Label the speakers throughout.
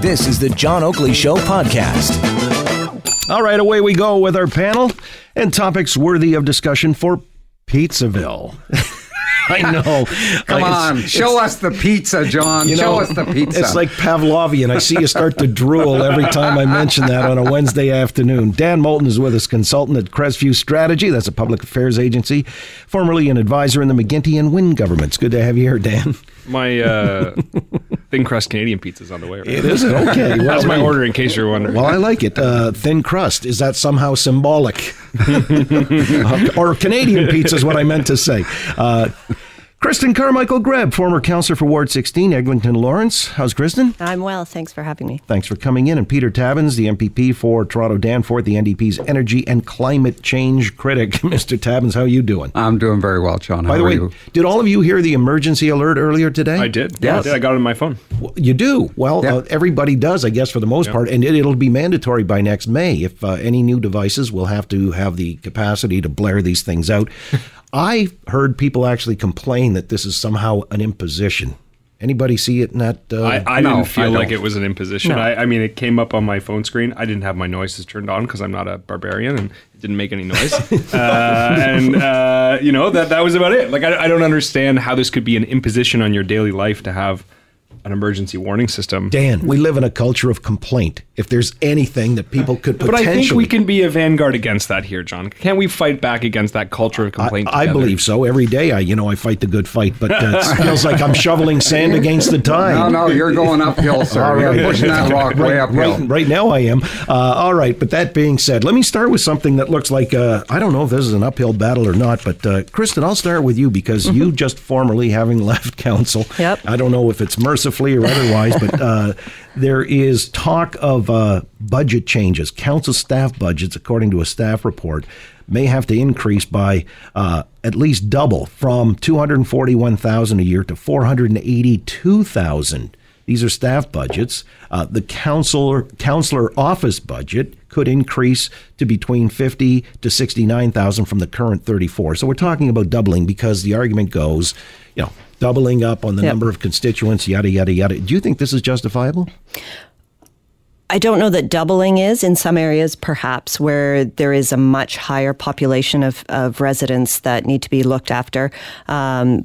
Speaker 1: This is the John Oakley Show podcast.
Speaker 2: All right, away we go with our panel and topics worthy of discussion for Pizzaville. I know.
Speaker 3: Come on, show us the pizza, John.
Speaker 2: You
Speaker 3: show us the pizza.
Speaker 2: It's like Pavlovian. I see you start to drool every time I mention that on a Wednesday afternoon. Dan Moulton is with us, consultant at Crestview Strategy. That's a public affairs agency, formerly an advisor in the McGuinty and Wynne governments. Good to have you here, Dan.
Speaker 4: My uh, thin crust Canadian pizza's on the way. Right
Speaker 2: It is okay. Well,
Speaker 4: That's my order, in case you're wondering.
Speaker 2: Well, I like it. Uh, thin crust. Is that somehow symbolic? or Canadian pizza is what I meant to say. Uh, Christin Carmichael Greb, former councillor for Ward 16, Eglinton Lawrence. How's Christin?
Speaker 5: I'm well. Thanks for having me.
Speaker 2: Thanks for coming in. And Peter Tabuns, the MPP for Toronto Danforth, the NDP's energy and climate change critic. Mr. Tabuns, how are you doing?
Speaker 3: I'm doing very well, John. How
Speaker 2: By the
Speaker 3: are
Speaker 2: way,
Speaker 3: you?
Speaker 2: did all of you hear the emergency alert earlier today?
Speaker 4: I did. Yeah, I did. I got it on my phone.
Speaker 2: You do. Well,
Speaker 3: Yeah.
Speaker 2: uh, everybody does, I guess, for the most part, and it, it'll be mandatory by next May. If uh, any new devices will have to have the capacity to blare these things out. I heard people actually complain that this is somehow an imposition. Anybody see it in that? Uh,
Speaker 4: I, I
Speaker 3: No,
Speaker 4: didn't feel
Speaker 3: I
Speaker 4: like it was an imposition.
Speaker 5: No.
Speaker 4: I, I mean, it came up on my phone screen. I didn't have my noises turned on because I'm not a barbarian and it didn't make any noise. uh, and, uh, you know, that, that was about it. Like, I, I don't understand how this could be an imposition on your daily life to have an emergency warning system.
Speaker 2: Dan, we live in a culture of complaint. If there's anything that people could potentially.
Speaker 4: But I think we can be a vanguard against that here, John. Can't we fight back against that culture of complaint?
Speaker 2: I, I believe so. Every day, I you know I fight the good fight, but uh, it feels like I'm shoveling sand against the tide.
Speaker 3: No, no, you're going uphill, sir.
Speaker 2: All
Speaker 3: You're
Speaker 2: right.
Speaker 3: pushing that rock way
Speaker 2: right,
Speaker 3: uphill.
Speaker 2: right, right now I am. Uh, all right, but that being said, let me start with something that looks like uh, I don't know if this is an uphill battle or not, but uh, Christin, I'll start with you because you just formerly having left council.
Speaker 5: Yep.
Speaker 2: I don't know if it's or otherwise, but uh, there is talk of uh, budget changes. Council staff budgets, according to a staff report, may have to increase by uh, at least double from 241,000 a year to 482,000. These are staff budgets. Uh, the councilor councilor office budget could increase to between 50 to 69,000 from the current 34. So we're talking about doubling because the argument goes, you know, doubling up on the
Speaker 5: Yep.
Speaker 2: number of constituents, yada yada yada. Do you think this is justifiable?
Speaker 5: I don't know that doubling is in some areas, perhaps, where there is a much higher population of, of residents that need to be looked after. Um,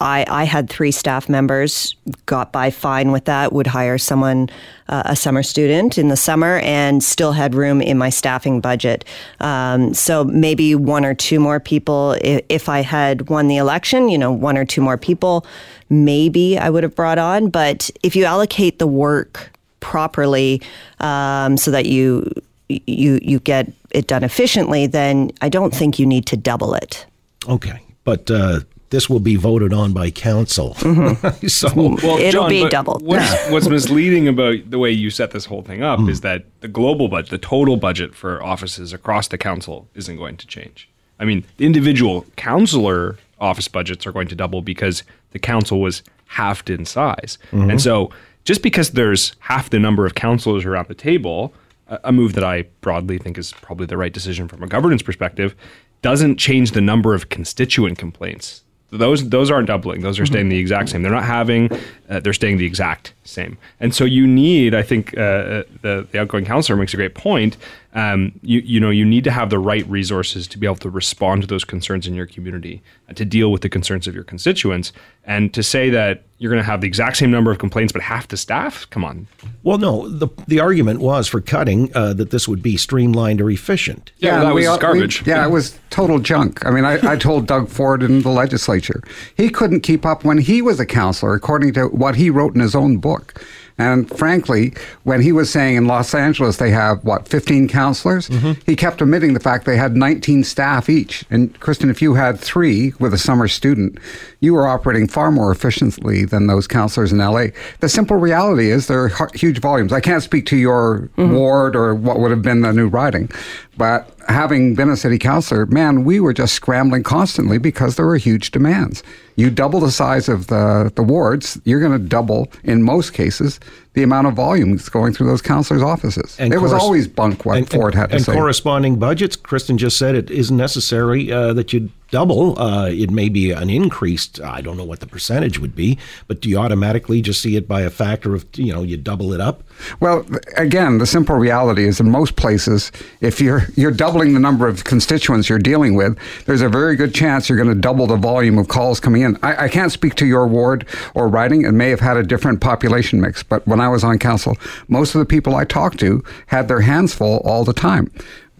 Speaker 5: I, I had three staff members, got by fine with that, would hire someone, uh, a summer student in the summer, and still had room in my staffing budget. Um, so maybe one or two more people, if, if I had won the election, you know, one or two more people, maybe I would have brought on. But if you allocate the work, properly um, so that you you you get it done efficiently, then I don't think you need to double it.
Speaker 2: Okay, but uh, this will be voted on by council. so
Speaker 4: Well,
Speaker 5: It'll be
Speaker 4: but
Speaker 5: doubled.
Speaker 4: What's, what's misleading about the way you set this whole thing up
Speaker 2: Hmm.
Speaker 4: is that the global budget, the total budget for offices across the council, isn't going to change. I mean, the individual councillor office budgets are going to double because the council was halved in size,
Speaker 2: Mm-hmm.
Speaker 4: and so just because there's half the number of councillors around the table, a, a move that I broadly think is probably the right decision from a governance perspective, doesn't change the number of constituent complaints those those aren't doubling. Those are staying the exact same. They're not having. Uh, they're staying the exact same. And so you need. I think uh, the the outgoing councillor makes a great point. Um, you you know you need to have the right resources to be able to respond to those concerns in your community, uh, to deal with the concerns of your constituents, and to say that you're going to have the exact same number of complaints but half the staff. Come on.
Speaker 2: Well, no. The the argument was for cutting uh, that this would be streamlined or efficient.
Speaker 4: Yeah,
Speaker 3: and
Speaker 4: that
Speaker 3: we
Speaker 4: was
Speaker 3: all- we-
Speaker 4: garbage.
Speaker 3: yeah, it was total junk. I mean, I, I told Doug Ford in the legislature he couldn't keep up when he was a councillor, according to what he wrote in his own book. And frankly, when he was saying in Los Angeles they have, what, 15 councillors,
Speaker 2: Mm-hmm.
Speaker 3: he kept omitting the fact they had 19 staff each. And Christin, if you had three with a summer student, you were operating far more efficiently than those councillors in LA. The simple reality is there are huge volumes. I can't speak to your ward or what would have been the new riding, but having been a city councilor, man, we were just scrambling constantly because there were huge demands. You double the size of the, the wards, you're going to double, in most cases, the amount of volume that's going through those councillors' offices.
Speaker 2: And
Speaker 3: it was always bunk what
Speaker 2: and,
Speaker 3: Ford had to
Speaker 2: and
Speaker 3: say.
Speaker 2: And corresponding budgets. Christin just said it isn't necessary uh, that you double. Uh, it may be an increased. I don't know what the percentage would be, but do you automatically just see it by a factor of you know you double it up?
Speaker 3: Well, again, the simple reality is in most places, if you're you're doubling the number of constituents you're dealing with, there's a very good chance you're going to double the volume of calls coming in. I, I can't speak to your ward or riding; it may have had a different population mix. But when I was on council, most of the people I talked to had their hands full all the time.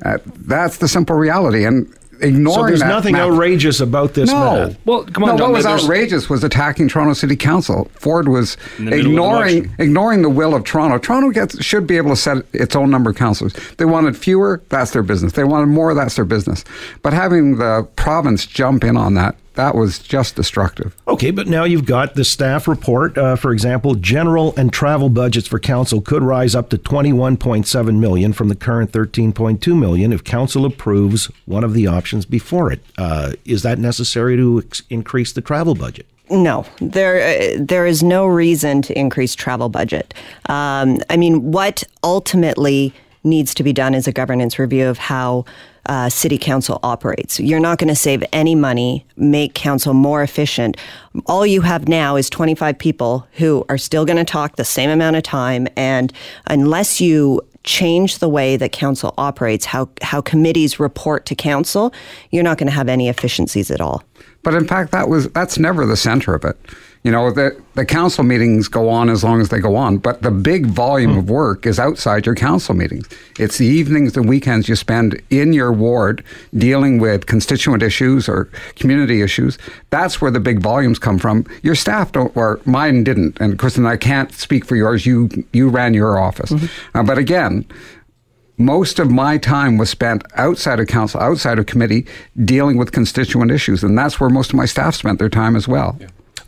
Speaker 3: Uh, that's the simple reality, and ignoring that.
Speaker 2: So there's
Speaker 3: that
Speaker 2: nothing
Speaker 3: math-
Speaker 2: outrageous about this
Speaker 3: no.
Speaker 2: math.
Speaker 4: Well, come on,
Speaker 3: No,
Speaker 4: John,
Speaker 3: what was outrageous was attacking Toronto City Council. Ford was
Speaker 4: In the middle of an
Speaker 3: ignoring
Speaker 4: election.
Speaker 3: ignoring the will of Toronto. Toronto gets should be able to set its own number of councillors. They wanted fewer, that's their business. They wanted more, that's their business. But having the province jump in on that, that was just destructive.
Speaker 2: Okay, but now you've got the staff report. Uh, for example, general and travel budgets for council could rise up to 21.7 million from the current 13.2 million if council approves one of the options before it. Uh, is that necessary to ex- increase the travel budget?
Speaker 5: No, there uh, there is no reason to increase travel budget. Um, I mean, what ultimately needs to be done is a governance review of how uh, city council operates. You're not going to save any money, make council more efficient. All you have now is 25 people who are still going to talk the same amount of time, and unless you change the way that council operates, how how committees report to council, you're not going to have any efficiencies at all.
Speaker 3: But in fact, that was that's never the center of it. You know, the the council meetings go on as long as they go on, but the big volume of work is outside your council meetings. It's the evenings and weekends you spend in your ward dealing with constituent issues or community issues. That's where the big volumes come from. Your staff don't, or mine didn't. And Christin, I can't speak for yours. You you ran your office, uh, but again most of my time was spent outside of council, outside of committee, dealing with constituent issues, and that's where most of my staff spent their time as well.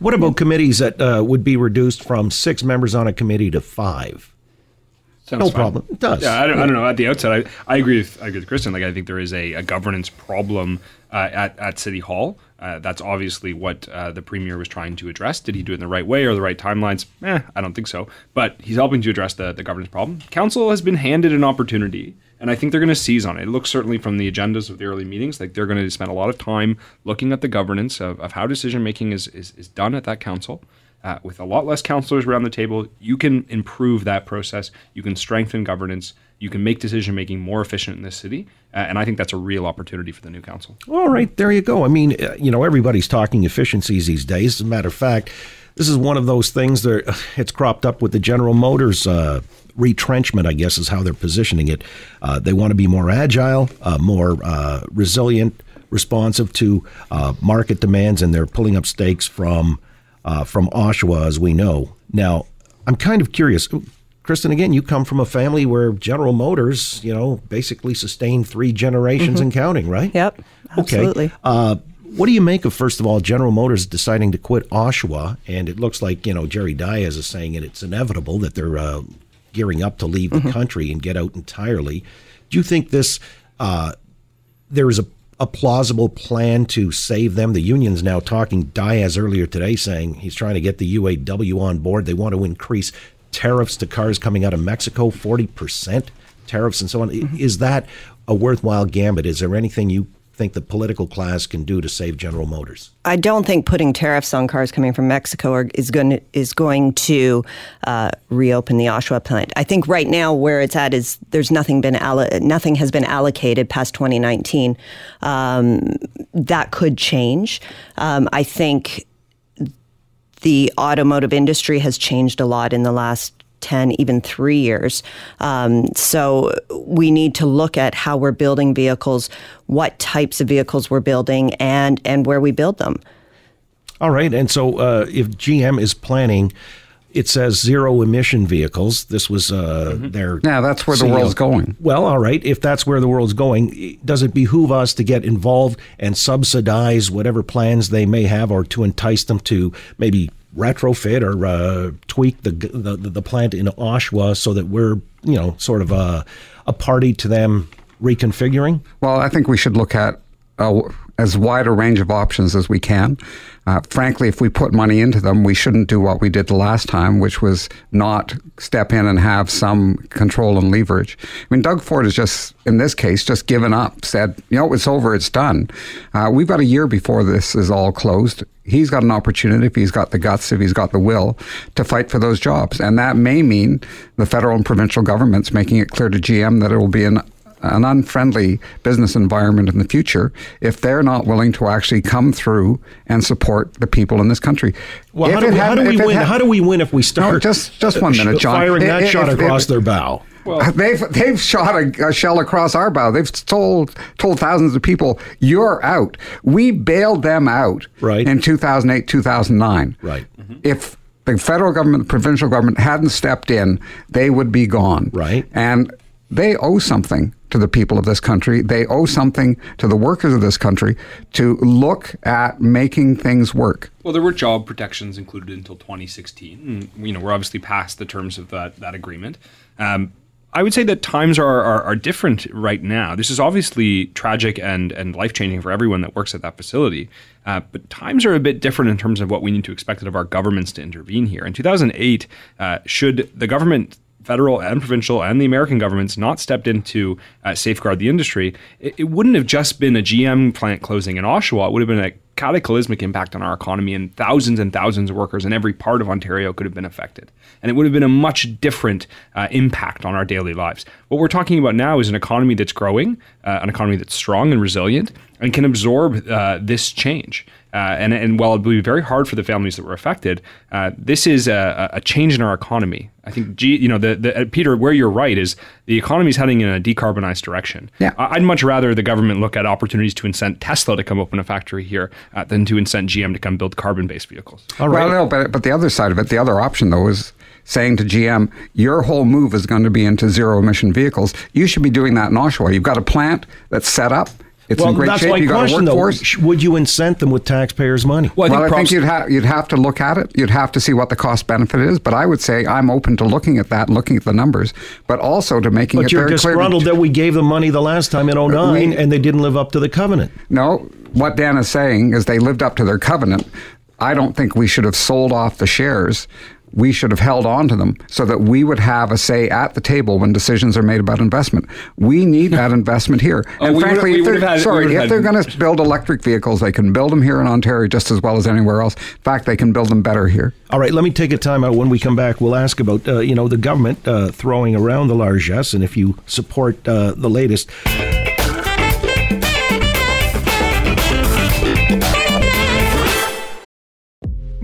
Speaker 2: What about committees that uh, would be reduced from six members on a committee to five?
Speaker 4: Sounds
Speaker 2: No
Speaker 4: fine.
Speaker 2: problem. It does.
Speaker 4: Yeah, I don't, I don't know. At the outset, I, I agree with I agree with Christin. Like, I think there is a, a governance problem uh, at at City Hall. Uh, that's obviously what uh, the premier was trying to address. Did he do it in the right way or the right timelines? Eh, I don't think so. But he's helping to address the the governance problem. Council has been handed an opportunity, and I think they're going to seize on it. It looks certainly from the agendas of the early meetings like they're going to spend a lot of time looking at the governance of, of how decision making is, is is done at that council. Uh, with a lot less councillors around the table, you can improve that process. You can strengthen governance. You can make decision making more efficient in this city. Uh, and I think that's a real opportunity for the new council.
Speaker 2: All right, there you go. I mean, uh, you know, everybody's talking efficiencies these days. As a matter of fact, this is one of those things that it's cropped up with the General Motors uh, retrenchment, I guess is how they're positioning it. Uh, they want to be more agile, uh, more uh, resilient, responsive to uh, market demands, and they're pulling up stakes from uh, from Oshawa, as we know. Now, I'm kind of curious. Christin, again, you come from a family where General Motors, you know, basically sustained three generations and counting, right?
Speaker 5: Yep, absolutely.
Speaker 2: Okay. Uh, what do you make of, first of all, General Motors deciding to quit Oshawa? And it looks like, you know, Jerry Dias is saying it, it's inevitable that they're uh, gearing up to leave the country and get out entirely. Do you think this, uh, there is a, a plausible plan to save them? The union's now talking, Dias earlier today saying he's trying to get the UAW on board. They want to increase tariffs to cars coming out of Mexico, 40% tariffs and so on. Is that a worthwhile gambit? Is there anything you think the political class can do to save General Motors?
Speaker 5: I don't think putting tariffs on cars coming from Mexico are, is going to, is going to uh, reopen the Oshawa plant. I think right now where it's at is there's nothing been allo- nothing has been allocated past 2019. Um, that could change. Um, I think the automotive industry has changed a lot in the last 10, even three years. Um, so we need to look at how we're building vehicles, what types of vehicles we're building, and, and where we build them.
Speaker 2: All right. And so uh, if GM is planning, it says zero emission vehicles. This was uh, their
Speaker 3: Yeah, that's where the
Speaker 2: CEO.
Speaker 3: world's going.
Speaker 2: Well, all right. If that's where the world's going, does it behoove us to get involved and subsidize whatever plans they may have, or to entice them to maybe retrofit or uh, tweak the, the the plant in Oshawa so that we're you know sort of a, a party to them reconfiguring?
Speaker 3: Well, I think we should look at as wide a range of options as we can. Uh, frankly, if we put money into them, we shouldn't do what we did the last time, which was not step in and have some control and leverage. I mean, Doug Ford has just, in this case, just given up, said, you know, it's over, it's done. Uh, we've got a year before this is all closed. He's got an opportunity, if he's got the guts, if he's got the will, to fight for those jobs. And that may mean the federal and provincial governments making it clear to GM that it will be an an unfriendly business environment in the future if they're not willing to actually come through and support the people in this country.
Speaker 2: Well, how do,
Speaker 3: it
Speaker 2: we, how do we win?
Speaker 3: had-
Speaker 2: how do we win if we start
Speaker 3: just- just one
Speaker 2: uh,
Speaker 3: minute, John.
Speaker 2: firing that
Speaker 3: If-
Speaker 2: shot
Speaker 3: if-
Speaker 2: across
Speaker 3: if-
Speaker 2: their bow?
Speaker 3: they've they've shot a, a shell across our bow. They've told told thousands of people, "You're out." We bailed them out
Speaker 2: Right.
Speaker 3: in 2008, 2009.
Speaker 2: Right.
Speaker 3: If the federal government, the provincial government hadn't stepped in, they would be gone.
Speaker 2: Right.
Speaker 3: And they owe something to the people of this country. They owe something to the workers of this country to look at making things work.
Speaker 4: Well, there were job protections included until 2016. And, you know, we're obviously past the terms of that, that agreement. Um, I would say that times are, are, are different right now. This is obviously tragic and, and life changing for everyone that works at that facility. Uh, but times are a bit different in terms of what we need to expect of our governments to intervene here. In 2008, uh, should the government federal and provincial and the American governments not stepped in to uh, safeguard the industry, it, it wouldn't have just been a GM plant closing in Oshawa. It would have been a cataclysmic impact on our economy, and thousands and thousands of workers in every part of Ontario could have been affected. And it would have been a much different uh, impact on our daily lives. What we're talking about now is an economy that's growing, uh, an economy that's strong and resilient, and can absorb uh, this change. Uh, and, and while it will be very hard for the families that were affected, uh, this is a, a change in our economy. I think, G, you know, the, the, uh, Peter, where you're right is the economy is heading in a decarbonized direction.
Speaker 3: Yeah.
Speaker 4: I- I'd much rather the government look at opportunities to incent Tesla to come open a factory here uh, than to incent GM to come build carbon-based vehicles.
Speaker 2: All right.
Speaker 3: Well, no, but but the other side of it, the other option though, is saying to GM, your whole move is going to be into zero emission vehicles. You should be doing that in Oshawa. You've got a plant that's set up. It's
Speaker 2: well,
Speaker 3: in great
Speaker 2: that's
Speaker 3: shape.
Speaker 2: my
Speaker 3: You've got a
Speaker 2: question, though. Would you incent them with taxpayers' money?
Speaker 4: Well, I
Speaker 3: well,
Speaker 4: think,
Speaker 3: I think you'd have you'd have to look at it. You'd have to see what the cost benefit is. But I would say I'm open to looking at that, looking at the numbers, but also to making
Speaker 2: But
Speaker 3: it
Speaker 2: you're
Speaker 3: clear.
Speaker 2: disgruntled that we gave them money the last time in 09
Speaker 3: We-
Speaker 2: and they didn't live up to the covenant.
Speaker 3: No, what Dan is saying is they lived up to their covenant. I don't think we should have sold off the shares. We should have held on to them so that we would have a say at the table when decisions are made about investment. We need that investment here.
Speaker 4: Oh,
Speaker 3: and frankly, if they're,
Speaker 4: had-
Speaker 3: sorry, if they're going to build electric vehicles, they can build them here in Ontario just as well as anywhere else. In fact, they can build them better here.
Speaker 2: All right, let me take a time out. When we come back, we'll ask about uh, you know the government uh, throwing around the largesse, and if you support uh, the latest.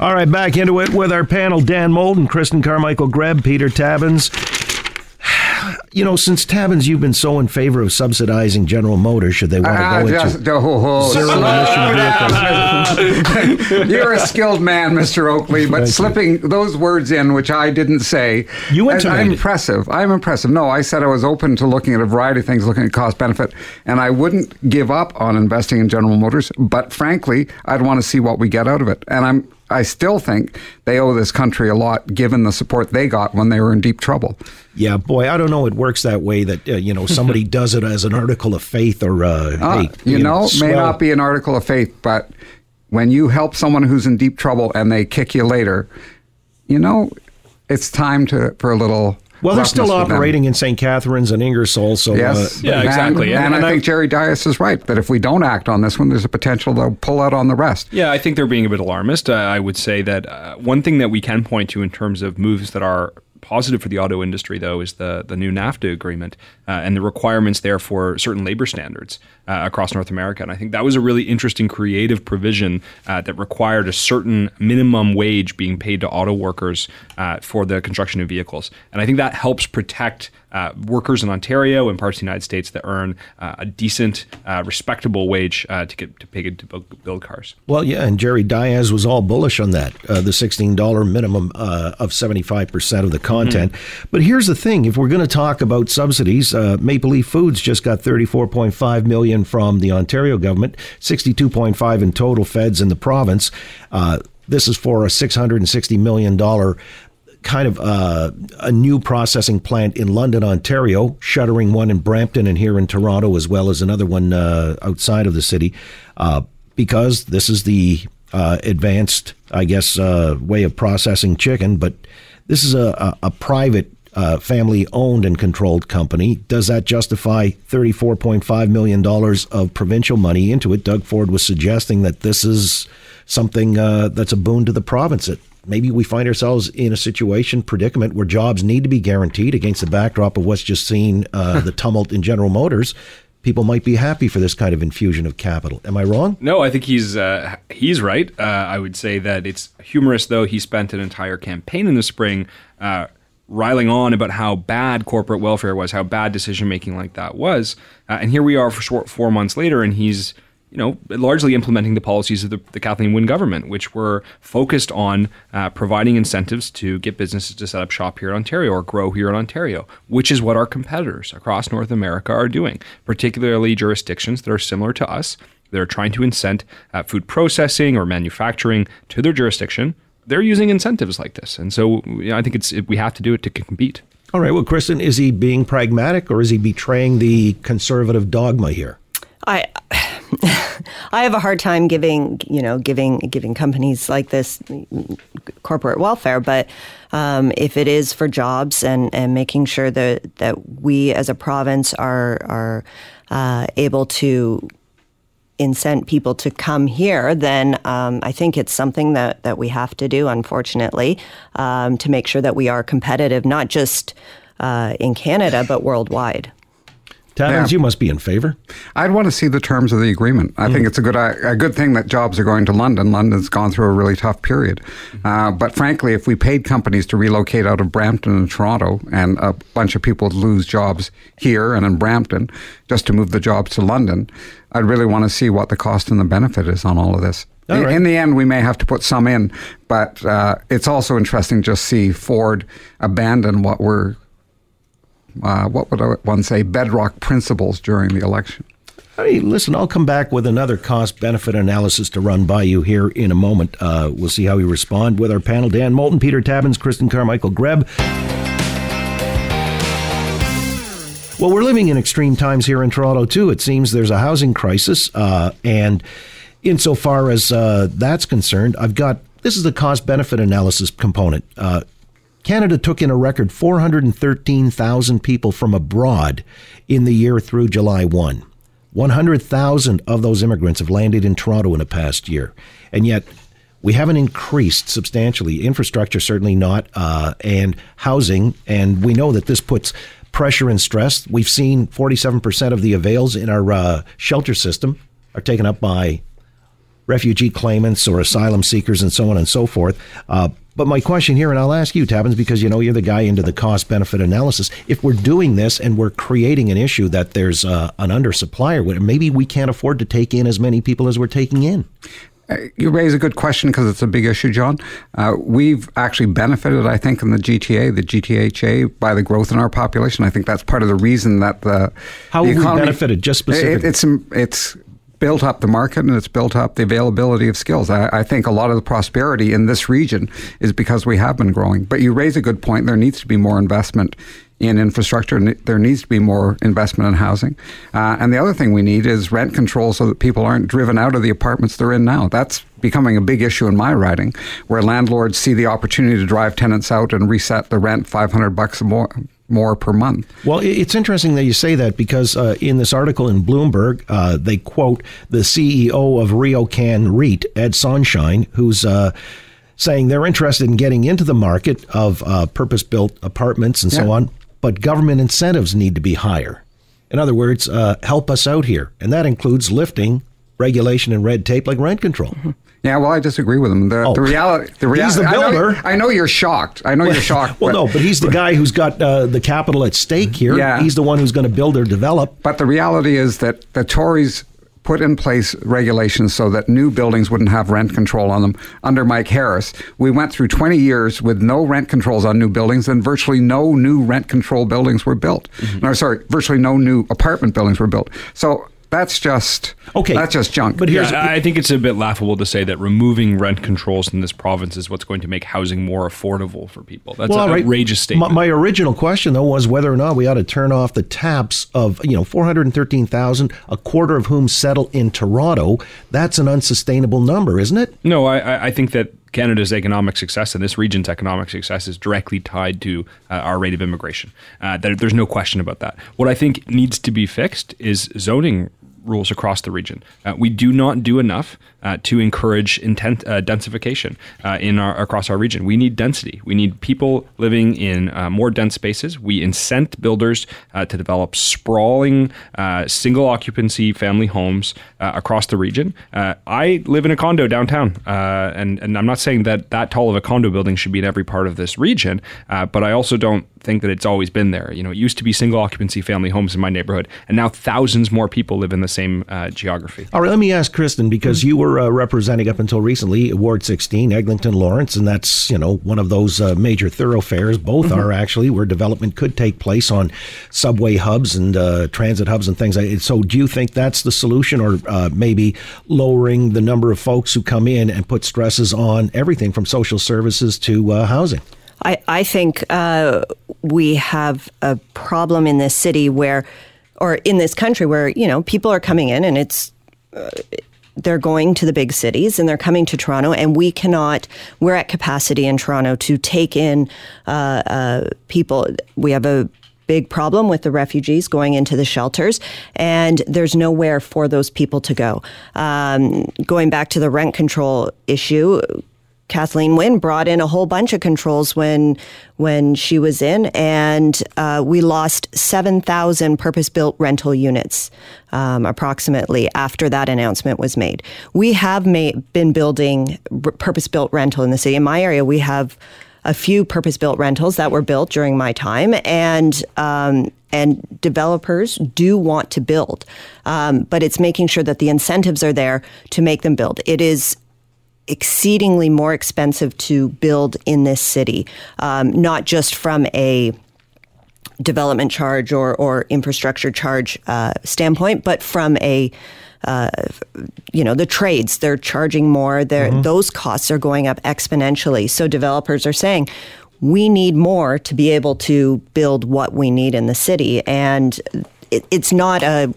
Speaker 2: All right, back into it with our panel: Dan Moulton, Christin Carmichael, Greb, Peter Tabuns. You know, since Tabuns, you've been so in favor of subsidizing General Motors, should they want to
Speaker 3: Ah,
Speaker 2: go
Speaker 3: just-
Speaker 2: into
Speaker 3: oh, oh,
Speaker 2: zero emission vehicles?
Speaker 3: You're a skilled man, Mr. Oakley, but
Speaker 2: Thank you.
Speaker 3: slipping those words in, which I didn't say.
Speaker 2: You
Speaker 3: I'm impressive. I'm impressive. No, I said I was open to looking at a variety of things, looking at cost benefit, and I wouldn't give up on investing in General Motors. But frankly, I'd want to see what we get out of it. And I'm I still think they owe this country a lot, given the support they got when they were in deep trouble.
Speaker 2: Yeah, boy, I don't know. It works that way that uh, you know somebody does it as an article of faith or uh,
Speaker 3: Uh,
Speaker 2: hey,
Speaker 3: you know, may not be an article of faith, but when you help someone who's in deep trouble and they kick you later, you know, it's time to for a little.
Speaker 2: Well, they're still
Speaker 3: roughness with them.
Speaker 2: operating in St. Catharines and Ingersoll, so
Speaker 3: Yes.
Speaker 2: uh,
Speaker 4: Yeah, exactly.
Speaker 3: And,
Speaker 4: And- and
Speaker 3: I
Speaker 4: I-
Speaker 3: think Jerry Dias is right that if we don't act on this one, there's a potential they'll pull out on the rest.
Speaker 4: Yeah, I think they're being a bit alarmist. Uh, I would say that uh, one thing that we can point to in terms of moves that are positive for the auto industry, though, is the the new NAFTA agreement uh, and the requirements there for certain labor standards uh, across North America. And I think that was a really interesting, creative provision uh, that required a certain minimum wage being paid to auto workers uh, for the construction of vehicles. And I think that helps protect uh, workers in Ontario and parts of the United States that earn uh, a decent, uh, respectable wage uh, to get to pay to build, cars.
Speaker 2: Well, yeah, and Jerry Dias was all bullish on that, uh, the $16 minimum uh, of 75% of the content. But here's the thing, if we're going to talk about subsidies, uh, Maple Leaf Foods just got 34.5 million from the Ontario government, 62.5 in total feds in the province. Uh, this is for a 660 million dollar kind of uh, a new processing plant in London, Ontario, shuttering one in Brampton and here in Toronto, as well as another one uh, outside of the city, uh, because this is the uh, advanced, I guess, uh, way of processing chicken. But this is a, a, a private. Uh, family owned and controlled company. Does that justify $34.5 million of provincial money into it? Doug Ford was suggesting that this is something uh, that's a boon to the province. That maybe we find ourselves in a situation, predicament where jobs need to be guaranteed against the backdrop of what's just seen uh, the tumult in General Motors. People might be happy for this kind of infusion of capital. Am I wrong?
Speaker 4: No, I think he's uh, he's right. Uh, I would say that it's humorous, though. He spent an entire campaign in the spring uh, riling on about how bad corporate welfare was, how bad decision making like that was, uh, and here we are for short four months later, and he's you know largely implementing the policies of the, the Kathleen Wynne government, which were focused on uh, providing incentives to get businesses to set up shop here in Ontario or grow here in Ontario, which is what our competitors across North America are doing, particularly jurisdictions that are similar to us. They're trying to incent uh, food processing or manufacturing to their jurisdiction. They're using incentives like this, and so you know, I think it's it, we have to do it to compete.
Speaker 2: All right. Well, Christin, is he being pragmatic or is he betraying the conservative dogma here?
Speaker 5: I I have a hard time giving you know giving giving companies like this corporate welfare, but um, if it is for jobs and, and making sure that that we as a province are are uh, able to incent people to come here, then um, I think it's something that, that we have to do, unfortunately, um, to make sure that we are competitive, not just uh, in Canada, but worldwide.
Speaker 3: Yeah.
Speaker 2: you must be in favor.
Speaker 3: I'd want to see the terms of the agreement. I think it's a good a good thing that jobs are going to London. London's gone through a really tough period. Uh, but frankly, if we paid companies to relocate out of Brampton and Toronto, and a bunch of people lose jobs here and in Brampton just to move the jobs to London, I'd really want to see what the cost and the benefit is on all of this.
Speaker 2: All
Speaker 3: In- the end, we may have to put some in, but uh, it's also interesting to see Ford abandon what were uh, what would one say bedrock principles during the election.
Speaker 2: Hey, listen, I'll come back with another cost benefit analysis to run by you here in a moment. Uh, we'll see how we respond with our panel Dan Moulton, Peter Tabuns, Christin Carmichael Greb. Well, we're living in extreme times here in Toronto, too. It seems there's a housing crisis. Uh, and insofar as uh, that's concerned, I've got this is the cost benefit analysis component. Uh, Canada took in a record 413,000 people from abroad in the year through July 1. 100,000 of those immigrants have landed in Toronto in the past year. And yet, we haven't increased substantially. Infrastructure, certainly not, uh, and housing. And we know that this puts pressure and stress. We've seen 47% of the avails in our uh, shelter system are taken up by refugee claimants or asylum seekers and so on and so forth. Uh, but my question here, and I'll ask you, Tabuns, because you know you're the guy into the cost benefit analysis. If we're doing this and we're creating an issue that there's uh, an undersupplier, maybe we can't afford to take in as many people as we're taking in.
Speaker 3: Uh, You raise a good question because it's a big issue, John. Uh, we've actually benefited, I think, in the GTA, the GTHA, by the growth in our population. I think that's part of the reason that the
Speaker 2: How
Speaker 3: the
Speaker 2: have we benefited, just
Speaker 3: It-
Speaker 2: specifically?
Speaker 3: it's it's built up the market and it's built up the availability of skills. I, I, think a lot of the prosperity in this region is because we have been growing. But you raise a good point. There needs to be more investment in infrastructure. There needs to be more investment in housing. Uh, and the other thing we need is rent control so that people aren't driven out of the apartments they're in now. That's becoming a big issue in my riding, where landlords see the opportunity to drive tenants out and reset the rent 500 bucks more more per month.
Speaker 2: Well, it's interesting that you say that because uh, in this article in Bloomberg, uh, they quote the CEO of RioCan REIT, Ed Sonshine, who's uh, saying they're interested in getting into the market of uh, purpose built apartments and yeah. so on, but government incentives need to be higher. In other words, uh, help us out here. And that includes lifting regulation and red tape like rent control. Mm-hmm.
Speaker 3: Yeah, well, I disagree with him. The, oh, the reality, the reality.
Speaker 2: He's the builder.
Speaker 3: I know, I know, you're shocked. I know you're shocked.
Speaker 2: well, but, no, but he's the guy who's got uh, the capital at stake here. Yeah. he's the one who's going to build or develop.
Speaker 3: But the reality is that the Tories put in place regulations so that new buildings wouldn't have rent control on them under Mike Harris. We went through 20 years with no rent controls on new buildings, and virtually no new rent control buildings were built. Mm-hmm. No, sorry, virtually no new apartment buildings were built. So that's just okay. That's just junk.
Speaker 4: But here's, yeah, I think it's a bit laughable to say that removing rent controls in this province is what's going to make housing more affordable for people. That's well, an right. outrageous statement.
Speaker 2: My, my, original question though was whether or not we ought to turn off the taps of you know four hundred and thirteen thousand, a quarter of whom settle in Toronto. That's an unsustainable number, isn't it?
Speaker 4: No, I, I think that Canada's economic success and this region's economic success is directly tied to uh, our rate of immigration. Uh, there, there's no question about that. What I think needs to be fixed is zoning rules across the region. Uh, we do not do enough uh, to encourage intent, uh, densification uh, in our, across our region. We need density. We need people living in uh, more dense spaces. We incent builders uh, to develop sprawling single occupancy family homes across the region. I live in a condo downtown, and, and I'm not saying that that tall of a condo building should be in every part of this region, but I also don't think that it's always been there. You know, it used to be single occupancy family homes in my neighborhood, and now thousands more people live in the same geography.
Speaker 2: All right, let me ask Christin because you were were uh, representing up until recently Ward 16, Eglinton Lawrence, and that's you know one of those uh, major thoroughfares. Both mm-hmm. are actually where development could take place on subway hubs and uh, transit hubs and things. So, do you think that's the solution, or uh, maybe lowering the number of folks who come in and put stresses on everything from social services to uh, housing?
Speaker 5: I, I think uh, we have a problem in this city where, or in this country where, you know, people are coming in and it's uh, they're going to the big cities and they're coming to Toronto, and we cannot. We're at capacity in Toronto to take in uh, uh, people. We have a big problem with the refugees going into the shelters, and there's nowhere for those people to go. Um, going back to the rent control issue, Kathleen Wynne brought in a whole bunch of controls when when she was in, and uh, we lost seven thousand purpose-built rental units, um, approximately after that announcement was made. We have made, been building r- purpose-built rental in the city. In my area, we have a few purpose-built rentals that were built during my time, and um, and developers do want to build, um, but it's making sure that the incentives are there to make them build. It is exceedingly more expensive to build in this city, um, not just from a development charge or, or infrastructure charge uh, standpoint, but from a uh, you know the trades. They're charging more. Mm-hmm. those costs are going up exponentially. So developers are saying we need more to be able to build what we need in the city. And it, it's not a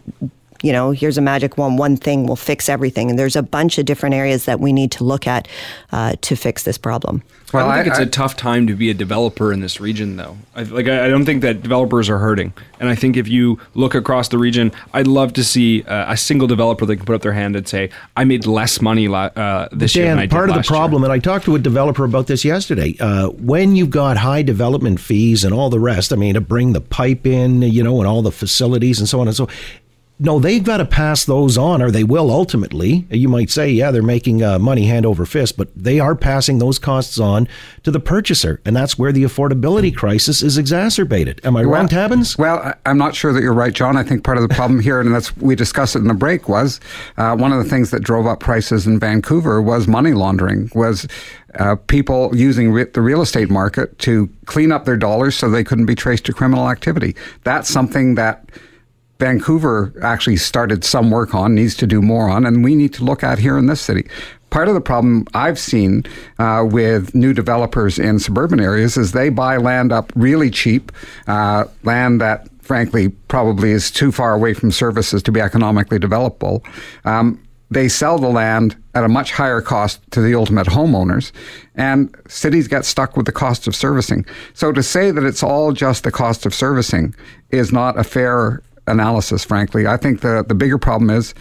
Speaker 5: you know, here's a magic one, one thing will fix everything. And there's a bunch of different areas that we need to look at uh, to fix this problem.
Speaker 4: Well, I think I, it's I, a tough time to be a developer in this region, though. I, like, I, don't think that developers are hurting, and I think if you look across the region, I'd love to see uh, a single developer that can put up their hand and say, "I made less money uh, this
Speaker 2: Dan,
Speaker 4: year."
Speaker 2: part of the problem,
Speaker 4: year.
Speaker 2: and I talked to a developer about this yesterday. Uh, when you've got high development fees and all the rest, I mean, to bring the pipe in, you know, and all the facilities and so on and so no, they've got to pass those on, or they will ultimately. You might say, yeah, they're making uh, money hand over fist, but they are passing those costs on to the purchaser, and that's where the affordability crisis is exacerbated. Am I well, wrong, Tabuns?
Speaker 3: Well, I'm not sure that you're right, John. I think part of the problem here, and that's we discussed it in the break, was uh, one of the things that drove up prices in Vancouver was money laundering, was uh, people using re- the real estate market to clean up their dollars so they couldn't be traced to criminal activity. That's something that Vancouver actually started some work on, needs to do more on, and we need to look at here in this city. Part of the problem I've seen uh, with new developers in suburban areas is they buy land up really cheap, uh, land that frankly probably is too far away from services to be economically developable. Um, they sell the land at a much higher cost to the ultimate homeowners, and cities get stuck with the cost of servicing. So to say that it's all just the cost of servicing is not a fair analysis, frankly. I think the, the bigger problem is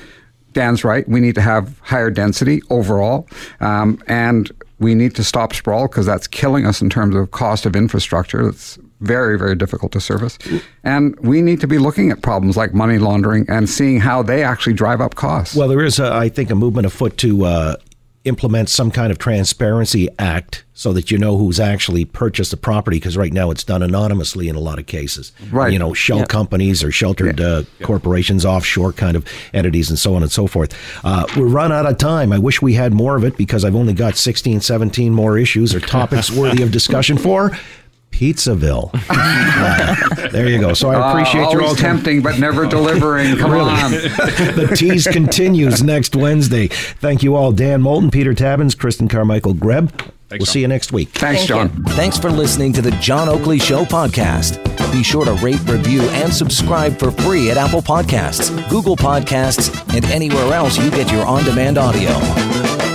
Speaker 3: Dan's right. We need to have higher density overall, um, and we need to stop sprawl because that's killing us in terms of cost of infrastructure. It's very, very difficult to service. And we need to be looking at problems like money laundering and seeing how they actually drive up costs.
Speaker 2: Well, there is, a, I think, a movement afoot to uh, implement some kind of transparency act so that you know who's actually purchased the property because right now it's done anonymously in a lot of cases.
Speaker 3: Right.
Speaker 2: You know shell
Speaker 3: yep.
Speaker 2: companies or sheltered uh, yep. corporations offshore kind of entities and so on and so forth. Uh, we're run out of time. I wish we had more of it because i've only got 16 17 more issues or topics worthy of discussion for Pizzaville. uh, there you go. So I appreciate
Speaker 3: uh,
Speaker 2: you all
Speaker 3: tempting, but never delivering. Come
Speaker 2: really.
Speaker 3: on.
Speaker 2: the tease continues next Wednesday. Thank you all, Dan Moulton, Peter Tabuns, Christin Carmichael Greb. Thanks, we'll John. see you next week.
Speaker 3: Thanks,
Speaker 5: Thank
Speaker 3: John.
Speaker 5: You.
Speaker 1: Thanks for listening to the John Oakley Show podcast. Be sure to rate, review, and subscribe for free at Apple Podcasts, Google Podcasts, and anywhere else you get your on demand audio.